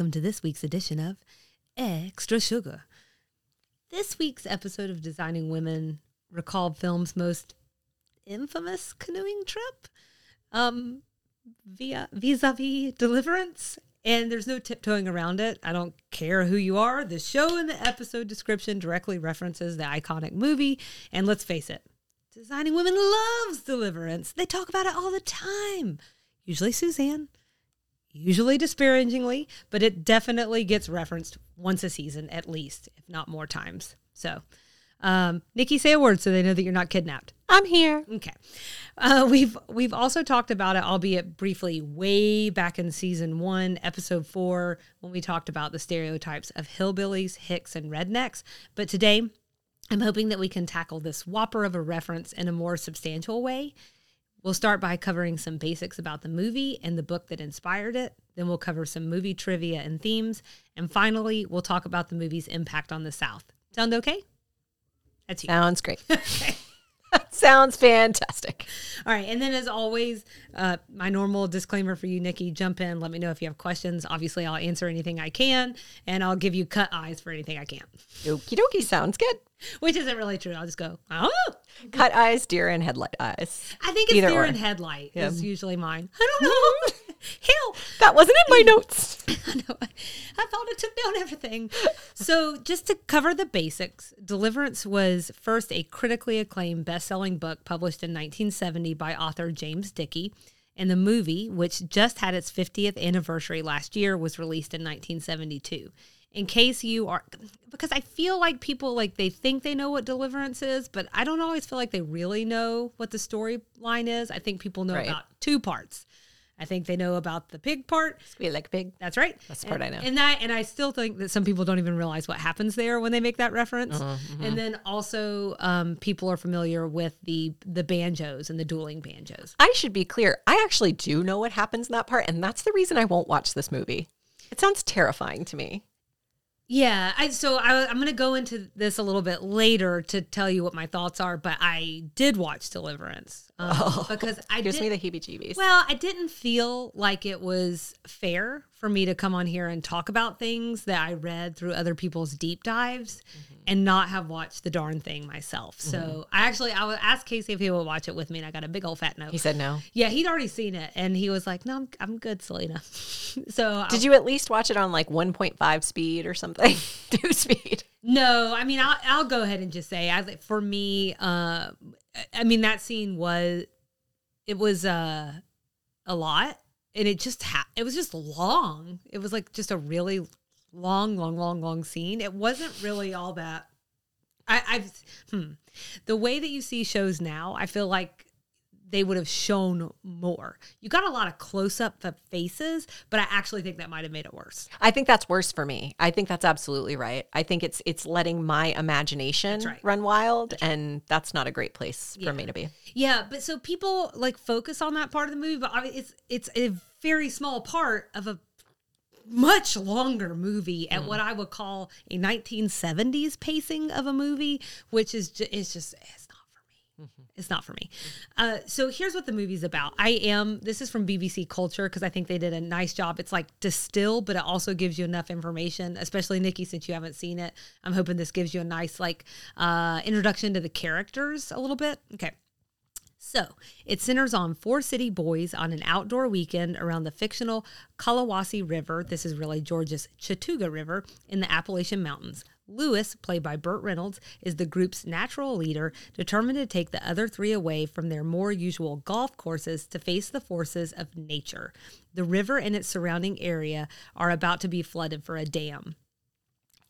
welcome to this week's edition of Extra Sugar. This week's episode of Designing Women recalled film's most infamous canoeing trip, um, via vis-a-vis Deliverance, and there's no tiptoeing around it. I don't care who you are. The show and the episode description directly references the iconic movie, and let's face it, Designing Women loves Deliverance. They talk about it all the time. Usually Suzanne, usually disparagingly, but it definitely gets referenced once a season at least, if not more times. So, um, Nikki, say a word so they know that you're not kidnapped. I'm here. Okay. Uh, we've we've also talked about it, albeit briefly, way back in season one, episode four, when we talked about the stereotypes of hillbillies, hicks, and rednecks. But today, I'm hoping that we can tackle this whopper of a reference in a more substantial way. We'll start by covering some basics about the movie and the book that inspired it. Then we'll cover some movie trivia and themes. And finally, we'll talk about the movie's impact on the South. Sound okay? That's you. Sounds great. Sounds fantastic. All right. And then, as always, uh, my normal disclaimer for you, Nikki jump in. Let me know if you have questions. Obviously, I'll answer anything I can, and I'll give you cut eyes for anything I can, Okie dokie. Sounds good. which isn't really true. I'll just go, oh, Cut eyes, deer, and headlight eyes. I think it's Either deer or. and headlight Yeah. is usually mine. I don't know. Hell, That wasn't in my notes. I know. I thought I took down everything. So, just to cover the basics, Deliverance was first a critically acclaimed best selling book published in 1970 by author James Dickey. And the movie, which just had its 50th anniversary last year, was released in 1972. In case you are, because I feel like people like they think they know what Deliverance is, but I don't always feel like they really know what the storyline is. I think people know Right. about two parts. I think they know about the pig part, Squeal like a pig. that's right. That's the part and, I know. And that, and I still think that some people don't even realize what happens there when they make that reference. Uh-huh, mm-hmm. And then also, um, people are familiar with the the banjos and the dueling banjos. I should be clear. I actually do know what happens in that part, and that's the reason I won't watch this movie. It sounds terrifying to me. Yeah, I so I, I'm going to go into this a little bit later to tell you what my thoughts are. But I did watch Deliverance um, because I Gives did, me the heebie-jeebies. Well, I didn't feel like it was fair for me to come on here and talk about things that I read through other people's deep dives and not have watched the darn thing myself. So I actually I would ask Casey if he would watch it with me, and I got a big old fat no. he said no. yeah, he'd already seen it, and he was like, "No, I'm, I'm good, Selena." so Did you at least watch it on like 1.5 speed or something? Two speed. No, I mean, I'll, I'll go ahead and just say, I for me, uh, I mean, that scene was, it was uh, a lot, and it just ha- it was just long. It was like just a really long, long, long, long scene. It wasn't really all that. I, I've hmm, the way that you see shows now, I feel like they would have shown more. You got a lot of close up of faces, but I actually think that might have made it worse. I think that's worse for me. I think that's absolutely right. I think it's it's letting my imagination right. run wild, and that's not a great place Yeah. for me to be. Yeah, but so people like focus on that part of the movie, but it's it's a very small part of a much longer movie at hmm. what I would call a 1970s pacing of a movie, which is ju- is just it's not for me. It's not for me. Uh, so here's what the movie's about. I am. This is from BBC Culture because I think they did a nice job. It's like distilled, but it also gives you enough information. Especially Nikki, since you haven't seen it, I'm hoping this gives you a nice like uh, introduction to the characters a little bit. Okay. So it centers on four city boys on an outdoor weekend around the fictional Cahulawassee River. This is really Georgia's Chattooga River in the Appalachian Mountains. Lewis, played by Burt Reynolds, is the group's natural leader, determined to take the other three away from their more usual golf courses to face the forces of nature. The river and its surrounding area are about to be flooded for a dam.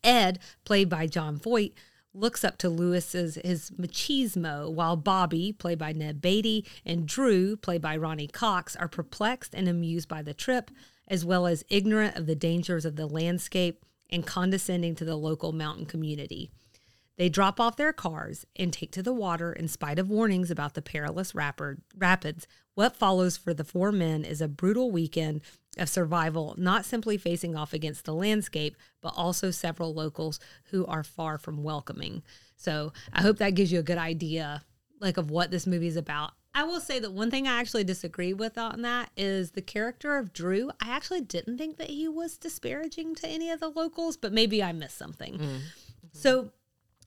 Ed, played by Jon Voight, looks up to Lewis's his machismo, while Bobby, played by Ned Beatty, and Drew, played by Ronny Cox, are perplexed and amused by the trip, as well as ignorant of the dangers of the landscape and condescending to the local mountain community. They drop off their cars and take to the water in spite of warnings about the perilous rapid, rapids. What follows for the four men is a brutal weekend of survival, not simply facing off against the landscape, but also several locals who are far from welcoming. So I hope that gives you a good idea like of what this movie is about. I will say that one thing I actually disagree with on that is the character of Drew. I actually didn't think that he was disparaging to any of the locals, but maybe I missed something. Mm. So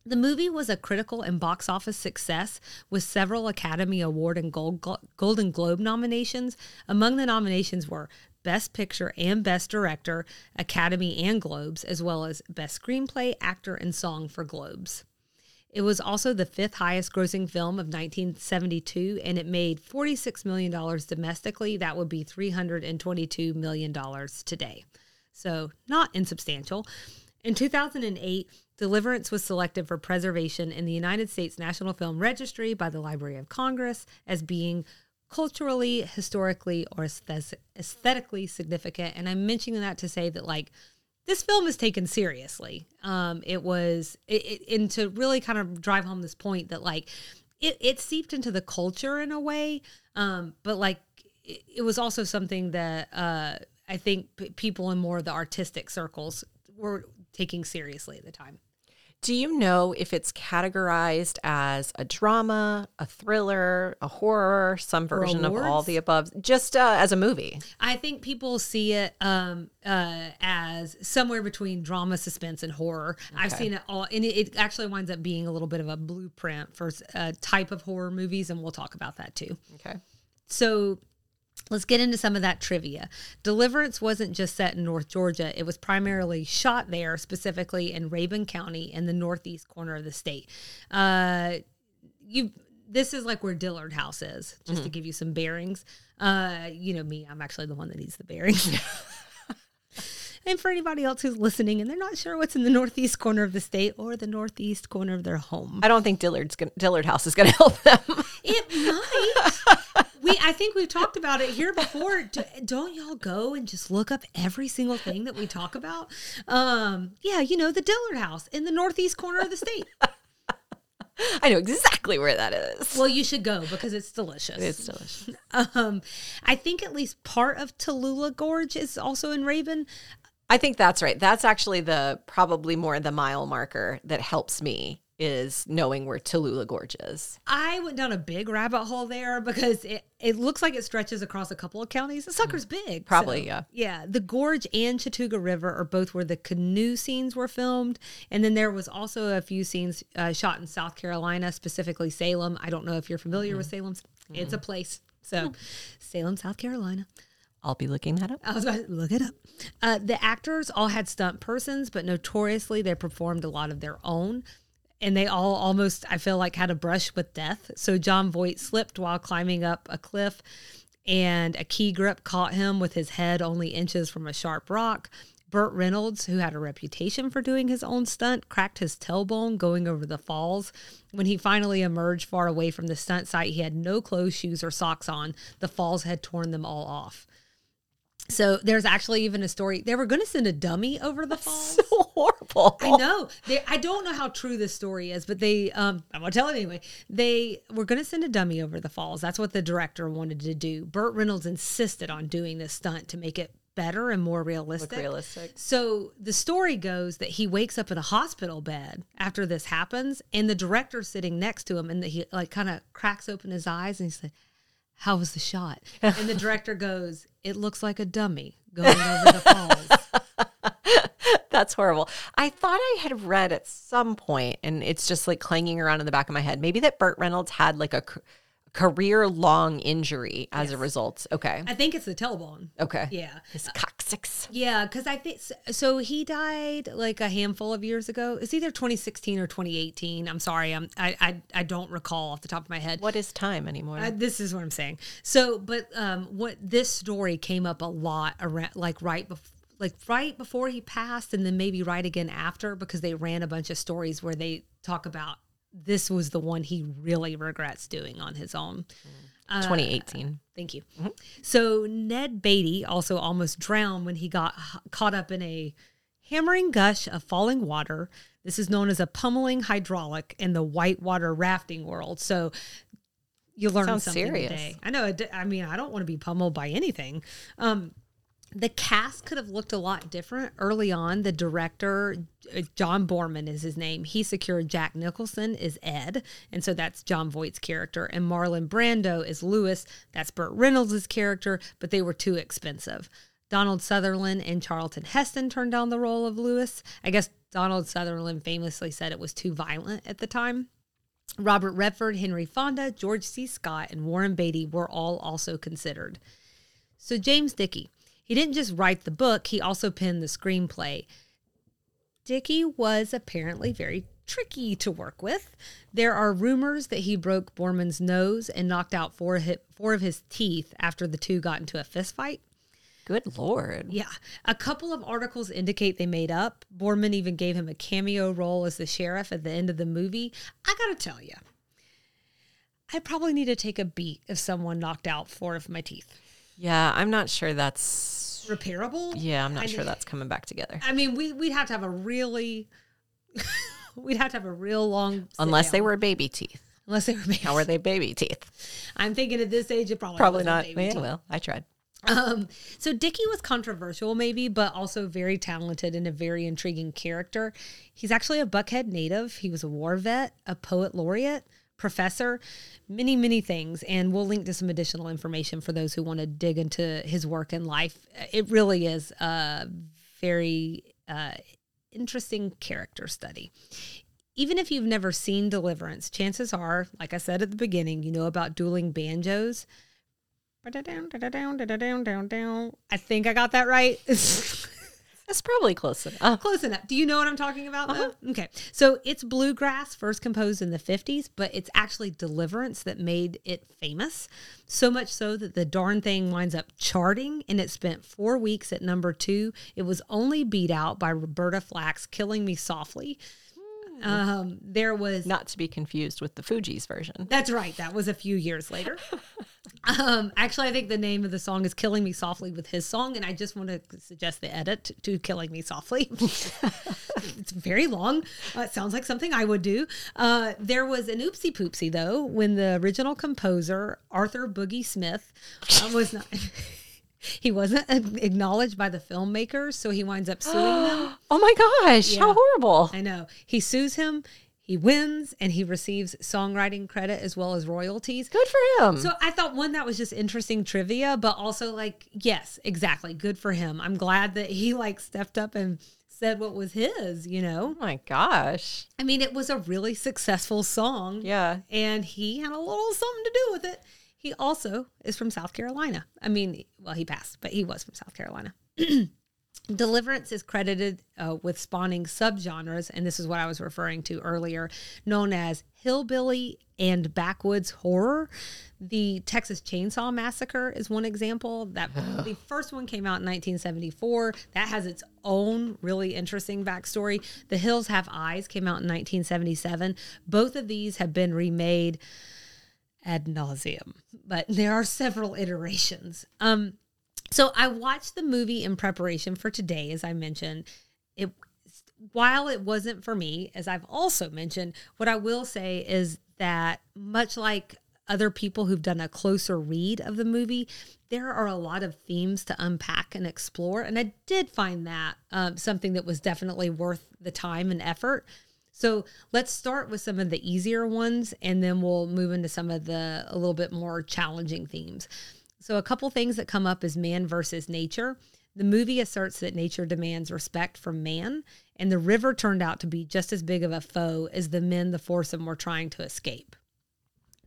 the movie was a critical and box office success with several Academy Award and Gold Golden Globe nominations. Among the nominations were Best Picture and Best Director, Academy and Globes, as well as Best Screenplay, Actor, and Song for Globes. It was also the fifth highest grossing film of 1972, and it made $46 million domestically. That would be $322 million today. So, not insubstantial. In 2008, Deliverance was selected for preservation in the United States National Film Registry by the Library of Congress as being culturally, historically, or aesthetically significant. And I'm mentioning that to say that, like, this film is taken seriously. Um, it was, it, it, and to really kind of drive home this point that like it, it seeped into the culture in a way, um, but like it, it was also something that uh, I think p- people in more of the artistic circles were taking seriously at the time. Do you know if it's categorized as a drama, a thriller, a horror, some version of all the above, just uh, as a movie? I think people see it um, uh, as somewhere between drama, suspense, and horror. I've seen it all, and it, it actually winds up being a little bit of a blueprint for a type of horror movies, and we'll talk about that too. Okay. So let's get into some of that trivia. Deliverance wasn't just set in North Georgia, it was primarily shot there, specifically in Rabun County in the northeast corner of the state. Uh, you this is like where Dillard House is, just to give you some bearings. Uh, you know me, I'm actually the one that needs the bearings. and for anybody else who's listening and they're not sure what's in the northeast corner of the state or the northeast corner of their home, I don't think Dillard's gonna, Dillard House is going to help them. it might. we, I think we've talked about it here before. Do, don't y'all go and just look up every single thing that we talk about? Um, yeah, you know the Dillard House in the northeast corner of the state. I know exactly where that is. Well, you should go because it's delicious. It's delicious. Um, I think at least part of Tallulah Gorge is also in Rabun. I think that's right. That's actually the probably more the mile marker that helps me is knowing where Tallulah Gorge is. I went down a big rabbit hole there because it, it looks like it stretches across a couple of counties. The sucker's big. Probably, so- yeah. Yeah. The Gorge and Chattooga River are both where the canoe scenes were filmed. And then there was also a few scenes uh, shot in South Carolina, specifically Salem. I don't know if you're familiar with Salem. It's a place. So, Salem, South Carolina. I'll be looking that up. I was about to look it up. Uh, the actors all had stunt persons, but notoriously they performed a lot of their own. And they all almost, I feel like, had a brush with death. So Jon Voight slipped while climbing up a cliff, and a key grip caught him with his head only inches from a sharp rock. Burt Reynolds, who had a reputation for doing his own stunt, cracked his tailbone going over the falls. When he finally emerged far away from the stunt site, he had no clothes, shoes, or socks on. The falls had torn them all off. So there's actually even a story. They were going to send a dummy over the falls. So horrible. I know. They, I don't know how true this story is, but they, um, I'm gonna tell it anyway. They were gonna send a dummy over the falls. That's what the director wanted to do. Burt Reynolds insisted on doing this stunt to make it better and more realistic. realistic. So the story goes that he wakes up in a hospital bed after this happens, and the director's sitting next to him, and that he like kind of cracks open his eyes, and he said, "How was the shot?" And the director goes, "It looks like a dummy going over the falls." That's horrible. I thought I had read at some point, and it's just like clanging around in the back of my head, maybe that Burt Reynolds had like a career long injury as a result. Okay. I think it's the tailbone. Okay. Yeah. His coccyx. Yeah, because I think so, so. He died like a handful of years ago. It's either 2016 or 2018. I'm sorry, I'm I I, I don't recall off the top of my head. What is time anymore? Uh, this is what I'm saying. So, but um, what this story came up a lot around, like right before. Like right before he passed, and then maybe right again after, because they ran a bunch of stories where they talk about this was the one he really regrets doing on his own. Uh, 2018. Thank you. So Ned Beatty also almost drowned when he got caught up in a hammering gush of falling water. This is known as a pummeling hydraulic in the whitewater rafting world. So you learn Sounds something serious. today. I know. I mean, I don't want to be pummeled by anything. Um, the cast could have looked a lot different early on. The director, uh, John Boorman is his name. He secured Jack Nicholson is Ed, and so that's Jon Voight's character, and Marlon Brando is Lewis. That's Burt Reynolds' character, but they were too expensive. Donald Sutherland and Charlton Heston turned down the role of Lewis. I guess Donald Sutherland famously said it was too violent at the time. Robert Redford, Henry Fonda, George C. Scott, and Warren Beatty were all also considered. So James Dickey, he didn't just write the book, he also penned the screenplay. Dickey was apparently very tricky to work with. There are rumors that he broke Boorman's nose and knocked out four, four of his teeth after the two got into a fistfight. Good lord. Yeah. A couple of articles indicate they made up. Borman even gave him a cameo role as the sheriff at the end of the movie. I got to tell you, I probably need to take a beat if someone knocked out four of my teeth. Yeah, I'm not sure that's Repairable? Yeah, I'm not I sure that's coming back together. I mean, we, we'd have to have a really, we'd have to have a real long. Unless they were baby teeth. Unless they were baby. How were they baby teeth? I'm thinking at this age, it probably Probably not. baby Yeah, well, I tried. Um, so Dickey was controversial, maybe, but also very talented and a very intriguing character. He's actually a Buckhead native. He was a war vet, a poet laureate, professor, many, many things. And we'll link to some additional information for those who want to dig into his work and life. It really is a very uh, interesting character study. Even if you've never seen Deliverance, chances are, like I said at the beginning, you know about dueling banjos. I think I got that right. That's probably close enough. Uh-huh. Close enough. Do you know what I'm talking about though? Uh-huh. Okay. So it's bluegrass, first composed in the 50s, but it's actually Deliverance that made it famous. So much so that the darn thing winds up charting and it spent four weeks at number two. It was only beat out by Roberta Flack's Killing Me Softly. Um, there was Not to be confused with the Fugees' version. That's right. That was a few years later. um, actually, I think the name of the song is "Killing Me Softly" with his song, and I just want to suggest the edit to "Killing Me Softly." it's very long. Uh, it sounds like something I would do. Uh, there was an oopsie poopsie though when the original composer Arthur Boogie Smith uh, was not. He wasn't acknowledged by the filmmakers, so he winds up suing them. Oh my gosh, how horrible. I know. He sues him, he wins, and he receives songwriting credit as well as royalties. Good for him. So I thought one that was just interesting trivia, but also like, yes, exactly. Good for him. I'm glad that he like stepped up and said what was his, you know? oh my gosh. I mean, it was a really successful song. Yeah. And he had a little something to do with it. He also is from South Carolina. I mean, well, he passed, but he was from South Carolina. Deliverance is credited uh, with spawning subgenres, and this is what I was referring to earlier, known as hillbilly and backwoods horror. The Texas Chainsaw Massacre is one example. That the first one came out in 1974. That has its own really interesting backstory. The Hills Have Eyes came out in 1977. Both of these have been remade ad nauseum, but there are several iterations. Um, so I watched the movie in preparation for today, as I mentioned. It while it wasn't for me, as I've also mentioned, what I will say is that much like other people who've done a closer read of the movie, there are a lot of themes to unpack and explore. And I did find that um, something that was definitely worth the time and effort. So let's start with some of the easier ones and then we'll move into some of the a little bit more challenging themes. So, a couple things that come up is man versus nature. The movie asserts that nature demands respect from man, and the river turned out to be just as big of a foe as the men the foursome were trying to escape.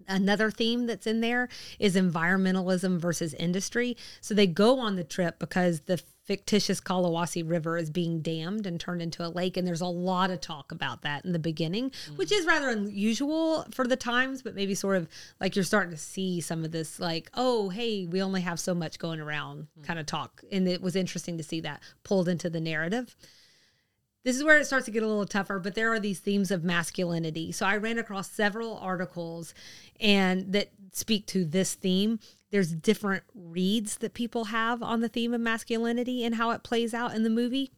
Another theme that's in there is environmentalism versus industry. So they go on the trip because the fictitious Cahulawassee River is being dammed and turned into a lake. And there's a lot of talk about that in the beginning, which is rather unusual for the times, but maybe sort of like you're starting to see some of this, like, oh, hey, we only have so much going around kind of talk. And it was interesting to see that pulled into the narrative this is where it starts to get a little tougher but there are these themes of masculinity. So i ran across several articles and that speak to this theme. There's different reads that people have on the theme of masculinity and how it plays out in the movie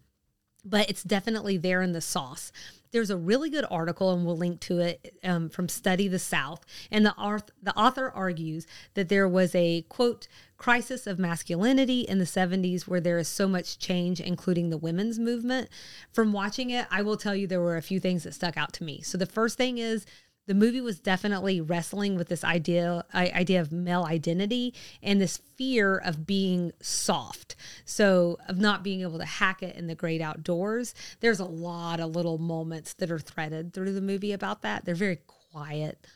but it's definitely there in the sauce. There's a really good article, and we'll link to it um, from Study the South. And the, arth- the author argues that there was a quote, crisis of masculinity in the 70s where there is so much change, including the women's movement. From watching it, I will tell you there were a few things that stuck out to me. So the first thing is, the movie was definitely wrestling with this idea idea of male identity and this fear of being soft. So of not being able to hack it in the great outdoors. There's a lot of little moments that are threaded through the movie about that. They're very quiet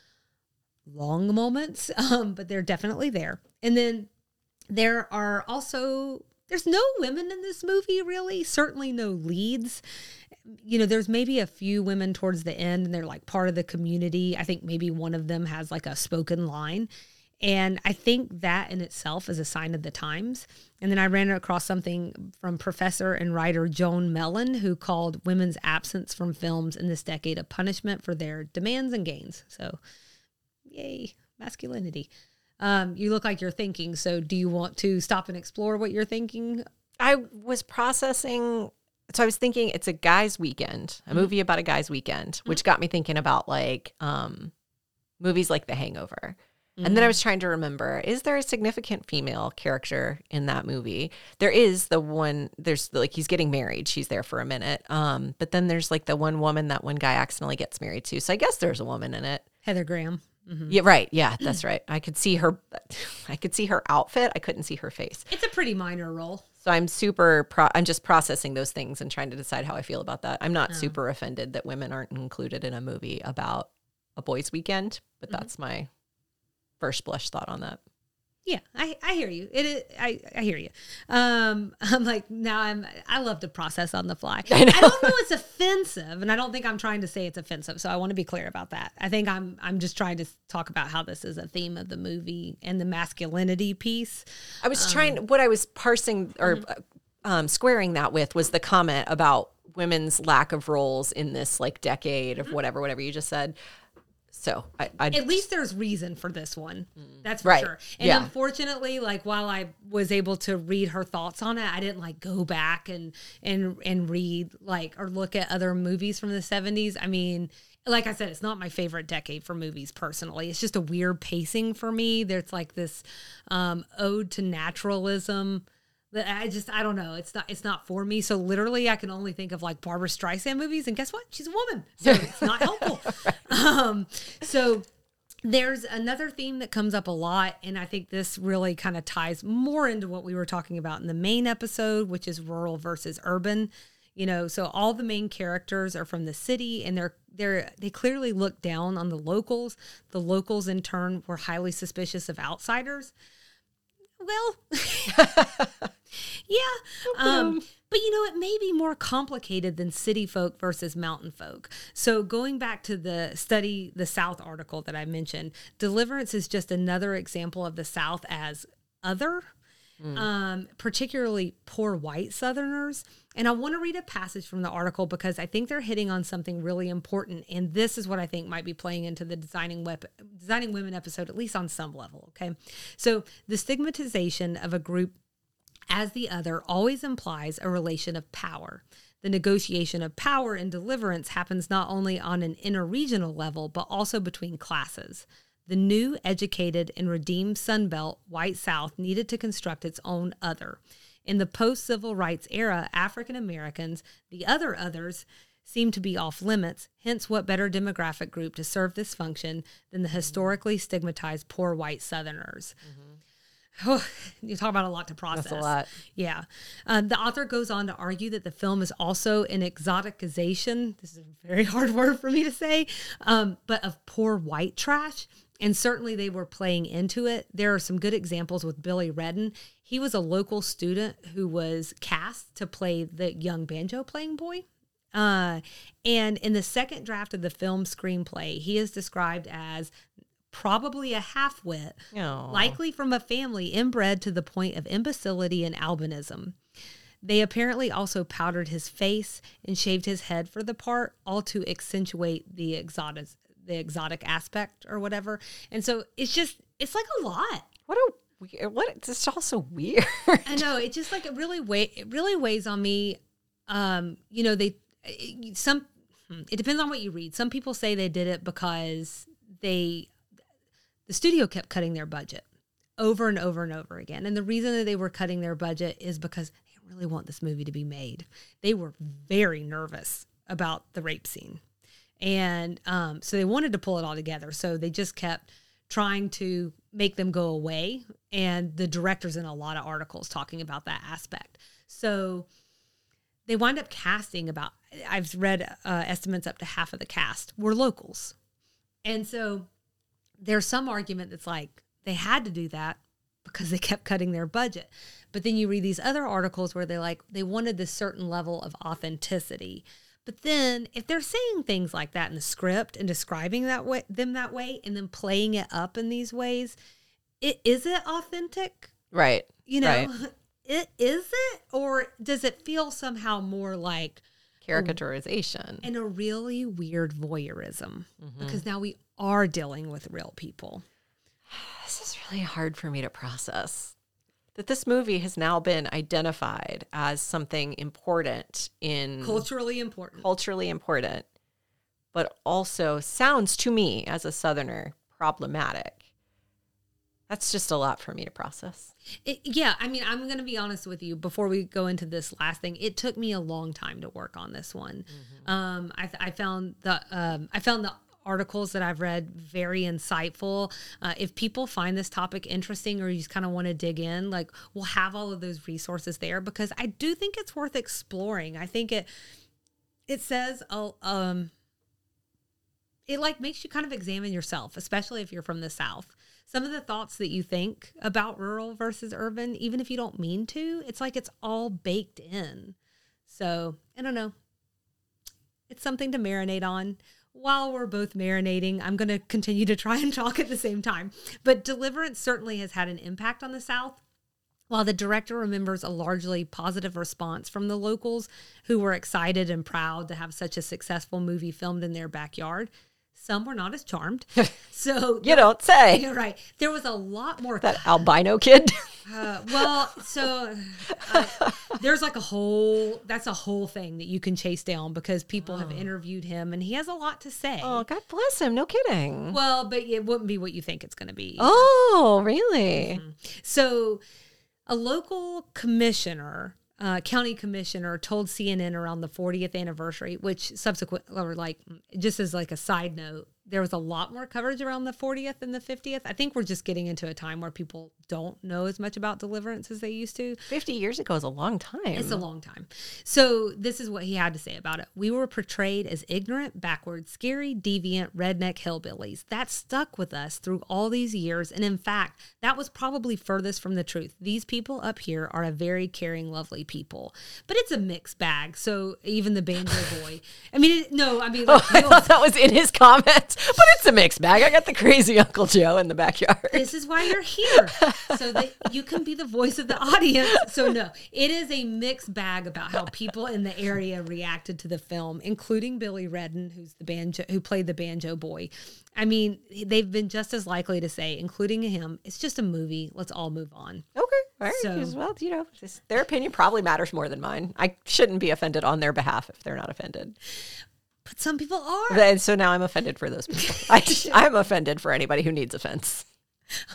long moments um, but they're definitely there. And then there are also there's no women in this movie really certainly no leads you know, there's maybe a few women towards the end and they're like part of the community. I think maybe one of them has like a spoken line. And I think that in itself is a sign of the times. And then I ran across something from professor and writer Joan Mellen, who called women's absence from films in this decade a punishment for their demands and gains. So, yay, masculinity. Um, you look like you're thinking. So, do you want to stop and explore what you're thinking? I was processing so I was thinking it's a guy's weekend, a mm-hmm. movie about a guy's weekend, which mm-hmm. got me thinking about like um, movies like The Hangover. Mm-hmm. And then I was trying to remember is there a significant female character in that movie? There is the one, there's like he's getting married. She's there for a minute. Um, but then there's like the one woman that one guy accidentally gets married to. So I guess there's a woman in it. Heather Graham. Mm-hmm. Yeah, right. Yeah, that's right. I could see her. I could see her outfit. I couldn't see her face. It's a pretty minor role. So I'm super, pro- I'm just processing those things and trying to decide how I feel about that. I'm not oh. super offended that women aren't included in a movie about a boys' weekend, but mm-hmm. that's my first blush thought on that. Yeah, I, I hear you. It is, I, I hear you. Um, I'm like now I'm I love to process on the fly. I, I, don't know it's offensive, and I don't think I'm trying to say it's offensive. So I want to be clear about that. I think I'm I'm just trying to talk about how this is a theme of the movie and the masculinity piece. I was um, trying. What I was parsing or mm-hmm. um, squaring that with was the comment about women's lack of roles in this like decade of mm-hmm. whatever whatever you just said. So I, I at least there's reason for this one. That's for right. sure. And yeah. unfortunately, like while I was able to read her thoughts on it, I didn't like go back and and and read like or look at other movies from the 70s. I mean, like I said, it's not my favorite decade for movies personally. It's just a weird pacing for me. There's like this um, ode to naturalism I just I don't know. It's not it's not for me. So literally, I can only think of like Barbra Streisand movies, and guess what? She's a woman, so it's not helpful. Um, so there's another theme that comes up a lot, and I think this really kind of ties more into what we were talking about in the main episode, which is rural versus urban. You know, so all the main characters are from the city, and they're they're they clearly look down on the locals. The locals, in turn, were highly suspicious of outsiders. Well, yeah. Um, but you know, it may be more complicated than city folk versus mountain folk. So, going back to the study the South article that I mentioned, deliverance is just another example of the South as other mm. um, particularly poor white Southerners. And I want to read a passage from the article because I think they're hitting on something really important. And this is what I think might be playing into the designing designing women episode, at least on some level. Okay, so the stigmatization of a group as the other always implies a relation of power. The negotiation of power and deliverance happens not only on an interregional level, but also between classes. The new, educated, and redeemed Sunbelt white South needed to construct its own other. In the post civil rights era, African Americans, the other others, seemed to be off limits. Hence, what better demographic group to serve this function than the historically stigmatized poor white Southerners? Mm-hmm. Oh, you talk about a lot to process. That's a lot. Yeah. Um, the author goes on to argue that the film is also an exoticization. This is a very hard word for me to say, um, but of poor white trash and certainly they were playing into it. There are some good examples with Billy Redden. He was a local student who was cast to play the young banjo playing boy. Uh, and in the second draft of the film screenplay, he is described as probably a half wit, likely from a family inbred to the point of imbecility and albinism. They apparently also powdered his face and shaved his head for the part, all to accentuate the exotic the exotic aspect or whatever. And so it's just it's like a lot. What a weird what it's just also weird. I know it just like it really weigh it really weighs on me um, you know, they some hmm, it depends on what you read. Some people say they did it because they the studio kept cutting their budget over and over and over again. And the reason that they were cutting their budget is because they really want this movie to be made. They were very nervous about the rape scene. And um, so they wanted to pull it all together. So they just kept trying to make them go away. And the director's in a lot of articles talking about that aspect. So they wind up casting about, I've read uh, estimates up to half of the cast were locals. And so there's some argument that's like they had to do that because they kept cutting their budget. But then you read these other articles where they like they wanted this certain level of authenticity. But then if they're saying things like that in the script and describing that way them that way and then playing it up in these ways, it is it authentic? Right. You know, Right. it is it or does it feel somehow more like Caricaturization. and a really weird voyeurism mm-hmm. because now we are dealing with real people. This is really hard for me to process. That this movie has now been identified as something important in Culturally important. culturally important, but also sounds to me as a Southerner problematic. That's just a lot for me to process. It, yeah, I mean, I'm going to be honest with you before we go into this last thing. It took me a long time to work on this one. Um, I, I found the um, I found the articles that I've read very insightful. Uh, if people find this topic interesting or you just kind of want to dig in, like we'll have all of those resources there because I do think it's worth exploring. I think it it says um it like makes you kind of examine yourself, especially if you're from the South. Some of the thoughts that you think about rural versus urban, even if you don't mean to, it's like it's all baked in. So I don't know. It's something to marinate on. While we're both marinating, I'm going to continue to try and talk at the same time. But Deliverance certainly has had an impact on the South. While the director remembers a largely positive response from the locals who were excited and proud to have such a successful movie filmed in their backyard, some were not as charmed. So, You don't say. you're right. There was a lot more. That albino kid. Uh, well, so uh, there's like a whole, that's a whole thing that you can chase down because people have interviewed him and he has a lot to say. oh, God bless him. No kidding. Well, but it wouldn't be what you think it's going to be. Oh, really? So, a local commissioner, uh, county commissioner, told CNN around the 40th anniversary, which subsequent, or like, just as like a side note, there was a lot more coverage around the 40th and the 50th. I think we're just getting into a time where people don't know as much about deliverance as they used to. 50 years ago is a long time. It's a long time. So this is what he had to say about it. We were portrayed as ignorant, backward, scary, deviant, redneck hillbillies. That stuck with us through all these years. And in fact, that was probably furthest from the truth. These people up here are a very caring, lovely people. But it's a mixed bag. So even the banjo boy. I mean, it, no, I mean, like, oh, I thought that was in his but it's a mixed bag. I got the crazy Uncle Joe in the backyard. this is why you're here so that you can be the voice of the audience so no it is a mixed bag about how people in the area reacted to the film including billy redden who's the banjo who played the banjo boy i mean they've been just as likely to say including him it's just a movie let's all move on Okay. All right. So- well, you know, their opinion probably matters more than mine. I shouldn't be offended on their behalf if they're not offended. But some people are And so now I'm offended for those people. I, I'm offended for anybody who needs offense.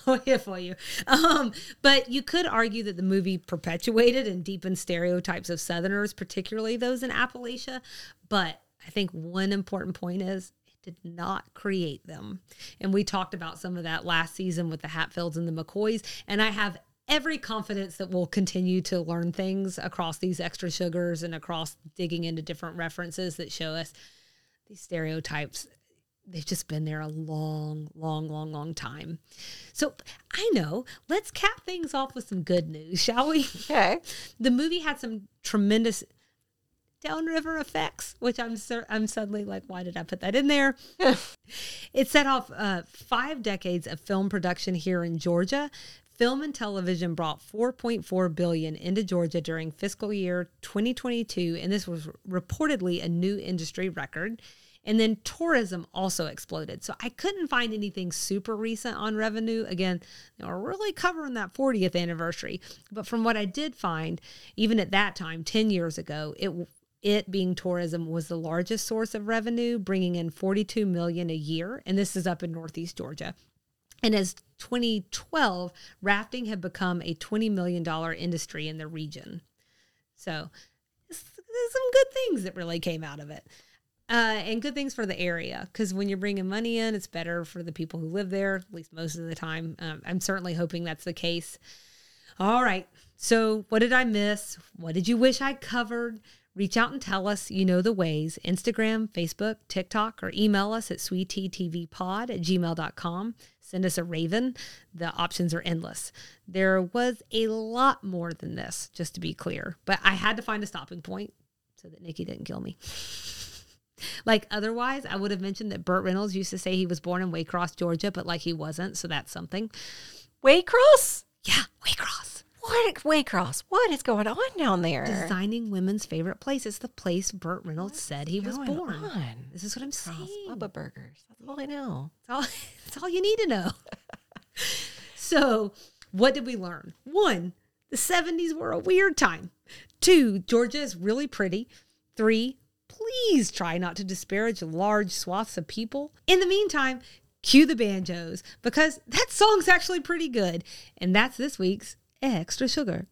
Oh, yeah, for you. Um, but you could argue that the movie perpetuated and deepened stereotypes of Southerners, particularly those in Appalachia. But I think one important point is it did not create them. And we talked about some of that last season with the Hatfields and the McCoys. And I have every confidence that we'll continue to learn things across these extra sugars and across digging into different references that show us these stereotypes they've just been there a long, long, long, long time. So I know. Let's cap things off with some good news, shall we? Okay. The movie had some tremendous downriver effects, which I'm I'm suddenly like, why did I put that in there? it set off uh, five decades of film production here in Georgia. Film and television brought 4.4 billion into Georgia during fiscal year 2022, and this was reportedly a new industry record. And then tourism also exploded. So I couldn't find anything super recent on revenue. Again, they were really covering that 40th anniversary. But from what I did find, even at that time, 10 years ago, it it being tourism was the largest source of revenue, bringing in 42 million a year, and this is up in Northeast Georgia. And as 2012, rafting had become a 20 million dollar industry in the region. So, there's some good things that really came out of it. Uh, and good things for the area because when you're bringing money in, it's better for the people who live there, at least most of the time. Um, I'm certainly hoping that's the case. All right. So, what did I miss? What did you wish I covered? Reach out and tell us. You know the ways Instagram, Facebook, TikTok, or email us at sweetttvpod at gmail.com. Send us a raven. The options are endless. There was a lot more than this, just to be clear, but I had to find a stopping point so that Nikki didn't kill me. Like otherwise, I would have mentioned that Burt Reynolds used to say he was born in Waycross, Georgia, but like he wasn't, so that's something. Waycross? Yeah, Waycross. What Waycross? What is going on down there? Designing women's favorite place. It's the place Burt Reynolds said he was born. on? This is what I'm Cross saying. Bubba Burgers. That's all I know. That's all, that's all you need to know. so, what did we learn? One, the 70s were a weird time. Two, Georgia is really pretty. Three, please try not to disparage large swaths of people. In the meantime, cue the banjos because that song's actually pretty good. And that's this week's Extra Sugar.